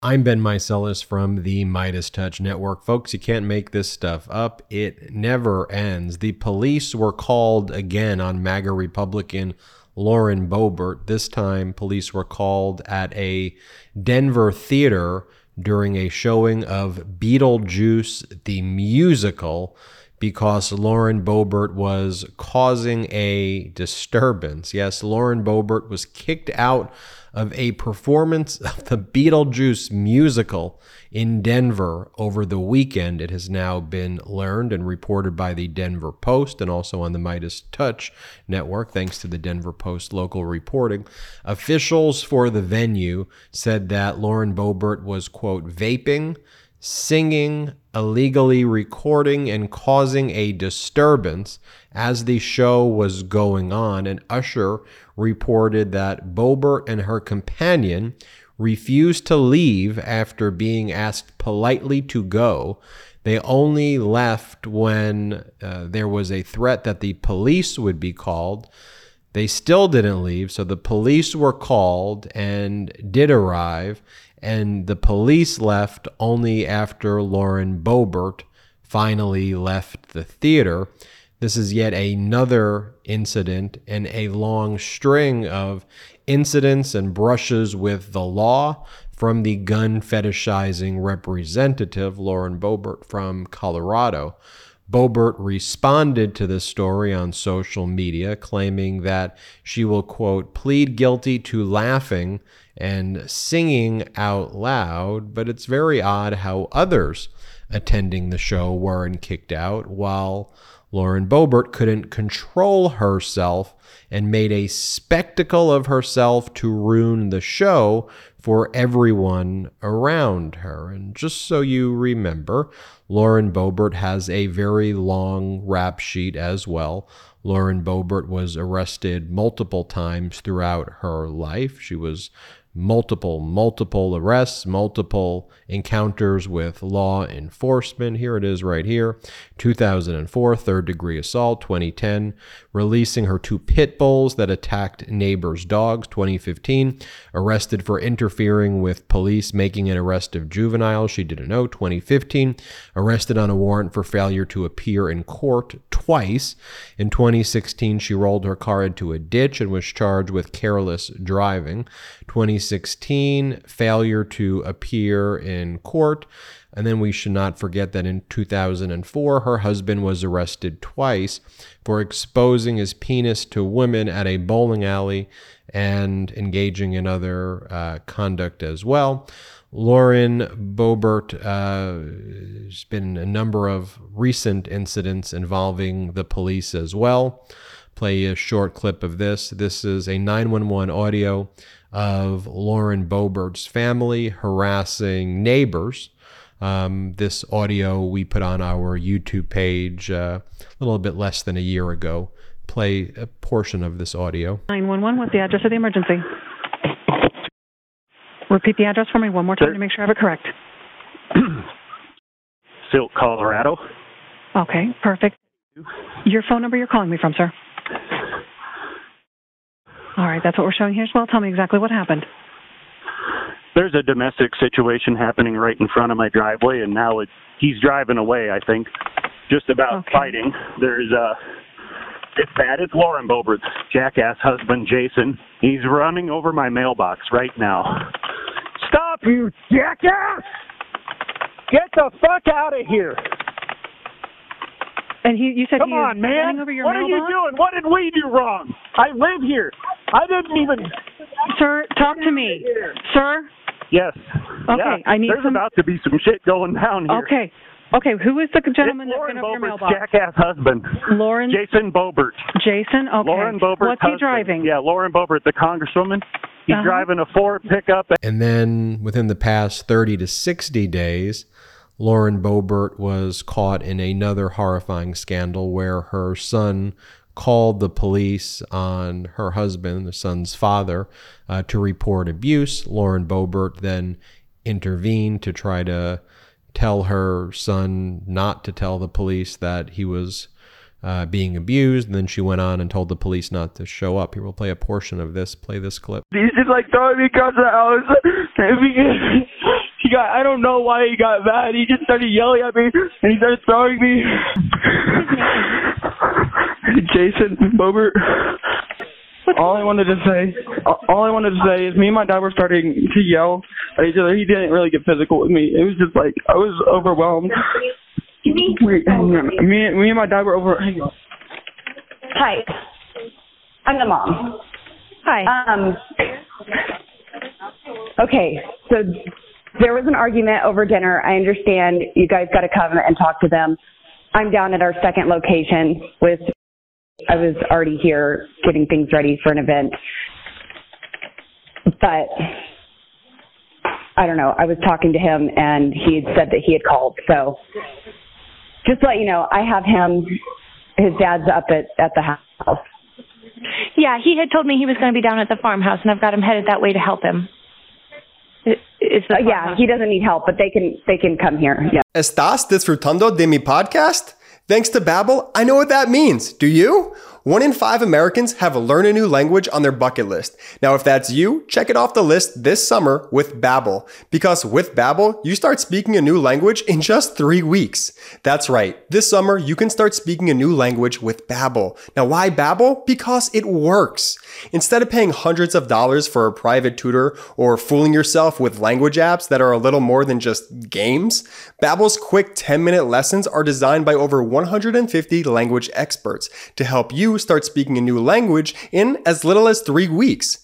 I'm Ben Meiselas from the Meidas Touch Network. Folks, you can't make this stuff up. It never ends. The police were called again on MAGA Republican Lauren Boebert. This time, police were called at a Denver theater during a showing of Beetlejuice the musical because Lauren Boebert was causing a disturbance. Yes, Lauren Boebert was kicked out of a performance of the Beetlejuice musical in Denver over the weekend. It has now been learned and reported by the Denver Post and also on the Meidas Touch network, thanks to the Denver Post local reporting. Officials for the venue said that Lauren Boebert was, quote, vaping, singing, illegally recording, and causing a disturbance as the show was going on. An usher reported that Boebert and her companion refused to leave after being asked politely to go. They only left when uh, there was a threat that the police would be called. They still didn't leave, so the police were called and did arrive, and the police left only after Lauren Boebert finally left the theater. This is yet another incident in a long string of incidents and brushes with the law from the gun fetishizing representative, Lauren Boebert from Colorado. Boebert responded to this story on social media, claiming that she will, quote, plead guilty to laughing and singing out loud, but it's very odd how others attending the show weren't kicked out, while Lauren Boebert couldn't control herself and made a spectacle of herself to ruin the show for everyone around her. And just so you remember, Lauren Boebert has a very long rap sheet as well. Lauren Boebert was arrested multiple times throughout her life. She was multiple, multiple arrests, multiple encounters with law enforcement. Here it is right here 2004, third degree assault, 2010, releasing her two pit bulls that attacked neighbors' dogs, 2015, arrested for interfering with police making an arrest of juveniles she didn't know, 2015, arrested on a warrant for failure to appear in court twice. In 2016, she rolled her car into a ditch and was charged with careless driving. 2016, failure to appear in court. And then we should not forget that in 2004, her husband was arrested twice for exposing his penis to women at a bowling alley and engaging in other uh, conduct as well. Lauren Boebert, uh, there's been a number of recent incidents involving the police as well. Play a short clip of this. This is a 911 audio of Lauren Boebert's family harassing neighbors. Um, this audio we put on our YouTube page uh, a little bit less than a year ago. Play a portion of this audio. 911, what's the address of the emergency? Repeat the address for me one more time to make sure I have it correct. Silt, Colorado. Okay, perfect. Your phone number you're calling me from, sir? All right, that's what we're showing here as well. Tell me exactly what happened. There's a domestic situation happening right in front of my driveway, and now it, he's driving away, I think, just about Okay. fighting. There's uh it's bad. It's Lauren Boebert's jackass husband, Jason. He's running over my mailbox right now. Stop, you jackass! Get the fuck out of here! And he, you said Come he on, man! running over your What are you doing? What did we do wrong? I live here. I didn't even. Sir, talk to me. Sir? Yes. Okay, Yeah, I need There's some- about to be some shit going down here. Okay. Okay, who is the gentleman it's that Lauren went over your Boebert's mailbox? jackass husband, Lauren Jason Boebert. Jason? Okay. Lauren Boebert's What's he husband. driving? Yeah, Lauren Boebert, the congresswoman. He's Uh-huh. driving a Ford pickup. And then within the past 30 to 60 days, Lauren Boebert was caught in another horrifying scandal where her son called the police on her husband, the son's father, uh, to report abuse. Lauren Boebert then intervened to try to tell her son not to tell the police that he was uh, being abused. And then she went on and told the police not to show up. Here, we'll play a portion of this. Play this clip. He's just like throwing me across the house. he got I don't know why he got mad. He just started yelling at me and he started throwing me. Jason Boebert. All I wanted to say, all I wanted to say is, me and my dad were starting to yell at each other. He didn't really get physical with me. It was just like I was overwhelmed. Wait, hang on. Me, me and my dad were over. Hang on. Hi. I'm the mom. Hi. Um, okay, so there was an argument over dinner. I understand you guys got to come and talk to them. I'm down at our second location with, I was already here getting things ready for an event. But I don't know, I was talking to him and he had said that he had called. So just to let you know, I have him, his dad's up at, at the house. Yeah, he had told me he was going to be down at the farmhouse, and I've got him headed that way to help him. It- It's the Uh, yeah, he doesn't need help, but they can they can come here. Yeah. ¿Estás disfrutando de mi podcast? Thanks to Babbel, I know what that means. Do you? One in five Americans have learn a new language on their bucket list. Now, if that's you, check it off the list this summer with Babbel. Because with Babbel, you start speaking a new language in just three weeks. That's right. This summer, you can start speaking a new language with Babbel. Now, why Babbel? Because it works. Instead of paying hundreds of dollars for a private tutor or fooling yourself with language apps that are a little more than just games, Babbel's quick 10-minute lessons are designed by over 150 language experts to help you start speaking a new language in as little as 3 weeks.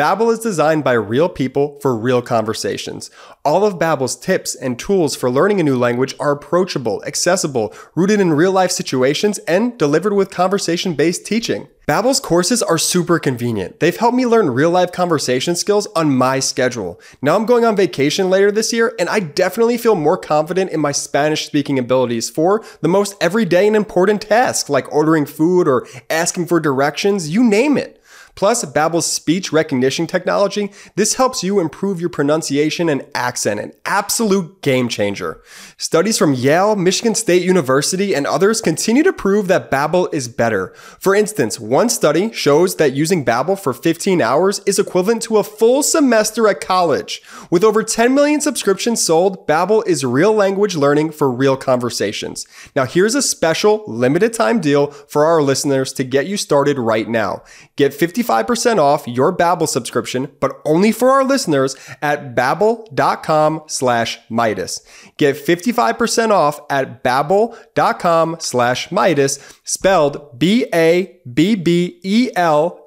Babbel is designed by real people for real conversations. All of Babbel's tips and tools for learning a new language are approachable, accessible, rooted in real-life situations, and delivered with conversation-based teaching. Babbel's courses are super convenient. They've helped me learn real-life conversation skills on my schedule. Now I'm going on vacation later this year, and I definitely feel more confident in my Spanish-speaking abilities for the most everyday and important tasks like ordering food or asking for directions, you name it. Plus, Babbel's speech recognition technology, this helps you improve your pronunciation and accent, an absolute game changer. Studies from Yale, Michigan State University, and others continue to prove that Babbel is better. For instance, one study shows that using Babbel for 15 hours is equivalent to a full semester at college. With over 10 million subscriptions sold, Babbel is real language learning for real conversations. Now, here's a special limited time deal for our listeners to get you started right now. Get 55% off your Babbel subscription, but only for our listeners at babbel.com slash Meidas. Get 55% off at babbel.com slash Meidas, spelled B-A-B-B-E-L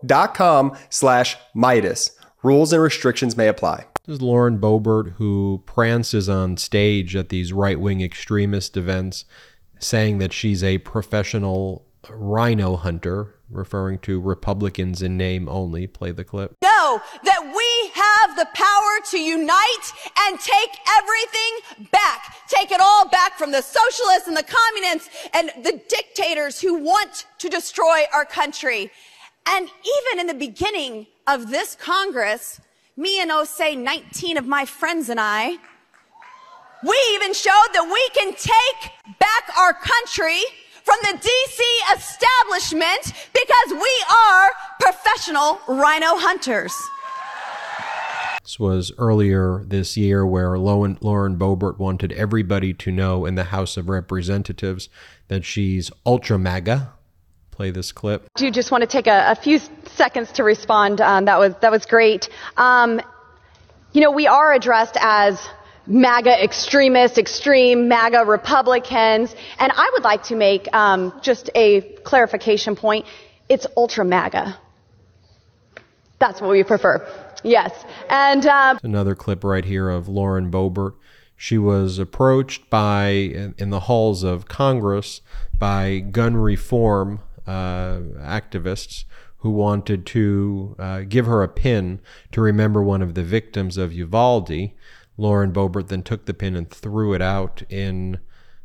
dot com slash Meidas. Rules and restrictions may apply. This is Lauren Boebert, who prances on stage at these right wing extremist events, saying that she's a professional rhino hunter, referring to Republicans in name only. Play the clip. know that we have the power to unite and take everything back. Take it all back from the socialists and the communists and the dictators who want to destroy our country. And even in the beginning of this Congress, me and oh say 19 of my friends and I, we even showed that we can take back our country from the DC establishment because we are professional rhino hunters. This was earlier this year where Lauren, Lauren Boebert wanted everybody to know in the House of Representatives that she's ultra MAGA. Play this clip. do just want to take a, a few seconds to respond. Um, that was that was great. Um, you know, we are addressed as MAGA extremists, extreme MAGA Republicans, and I would like to make um, just a clarification point. It's ultra MAGA. That's what we prefer. Yes, and um, Another clip right here of Lauren Boebert. She was approached by, in the halls of Congress, by gun reform uh, activists who wanted to uh, give her a pin to remember one of the victims of Uvalde. Lauren Boebert then took the pin and threw it out in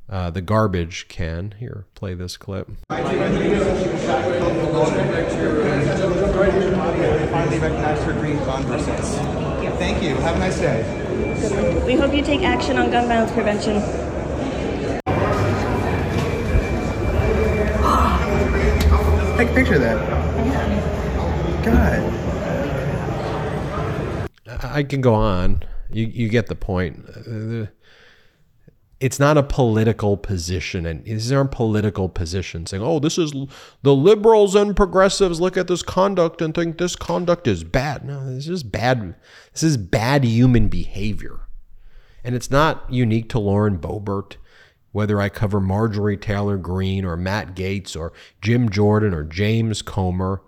uh, the garbage can. Here, play this clip. finally recognized her dreams on. Thank you. Have a nice day. We hope you take action on gun violence prevention. Take a picture of that. God. I I can go on. You you get the point. It's not a political position, and these aren't political positions saying, "Oh, this is the liberals and progressives look at this conduct and think this conduct is bad." No, this is bad. This is bad human behavior, and it's not unique to Lauren Boebert. Whether I cover Marjorie Taylor Greene or Matt Gaetz or Jim Jordan or James Comer,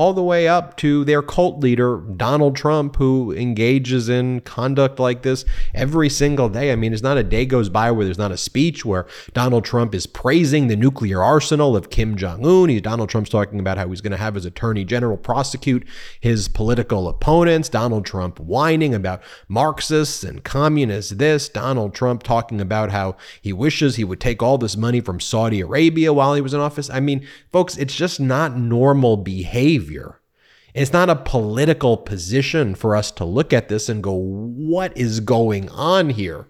all the way up to their cult leader, Donald Trump, who engages in conduct like this every single day. I mean, it's not a day goes by where there's not a speech where Donald Trump is praising the nuclear arsenal of Kim Jong un. He's Donald Trump's talking about how he's going to have his attorney general prosecute his political opponents. Donald Trump whining about Marxists and communists this. Donald Trump talking about how he wishes he would take all this money from Saudi Arabia while he was in office. I mean, folks, it's just not normal behavior behavior. It's not a political position for us to look at this and go, what is going on here?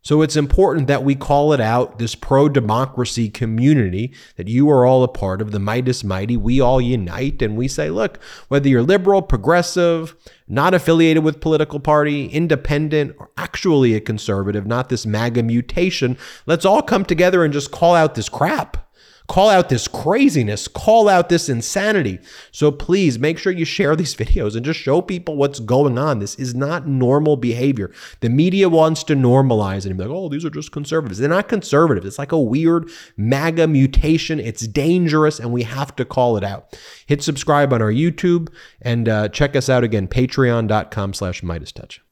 So it's important that we call it out, this pro democracy community that you are all a part of, the Meidas Mighty. We all unite and we say, look, whether you're liberal, progressive, not affiliated with political party, independent, or actually a conservative, not this MAGA mutation, let's all come together and just call out this crap. Call out this craziness, call out this insanity. So please make sure you share these videos and just show people what's going on. This is not normal behavior. The media wants to normalize it and be like, oh, these are just conservatives. They're not conservatives. It's like a weird MAGA mutation. It's dangerous and we have to call it out. Hit subscribe on our YouTube and uh, check us out again, patreon.com slash Meidas Touch.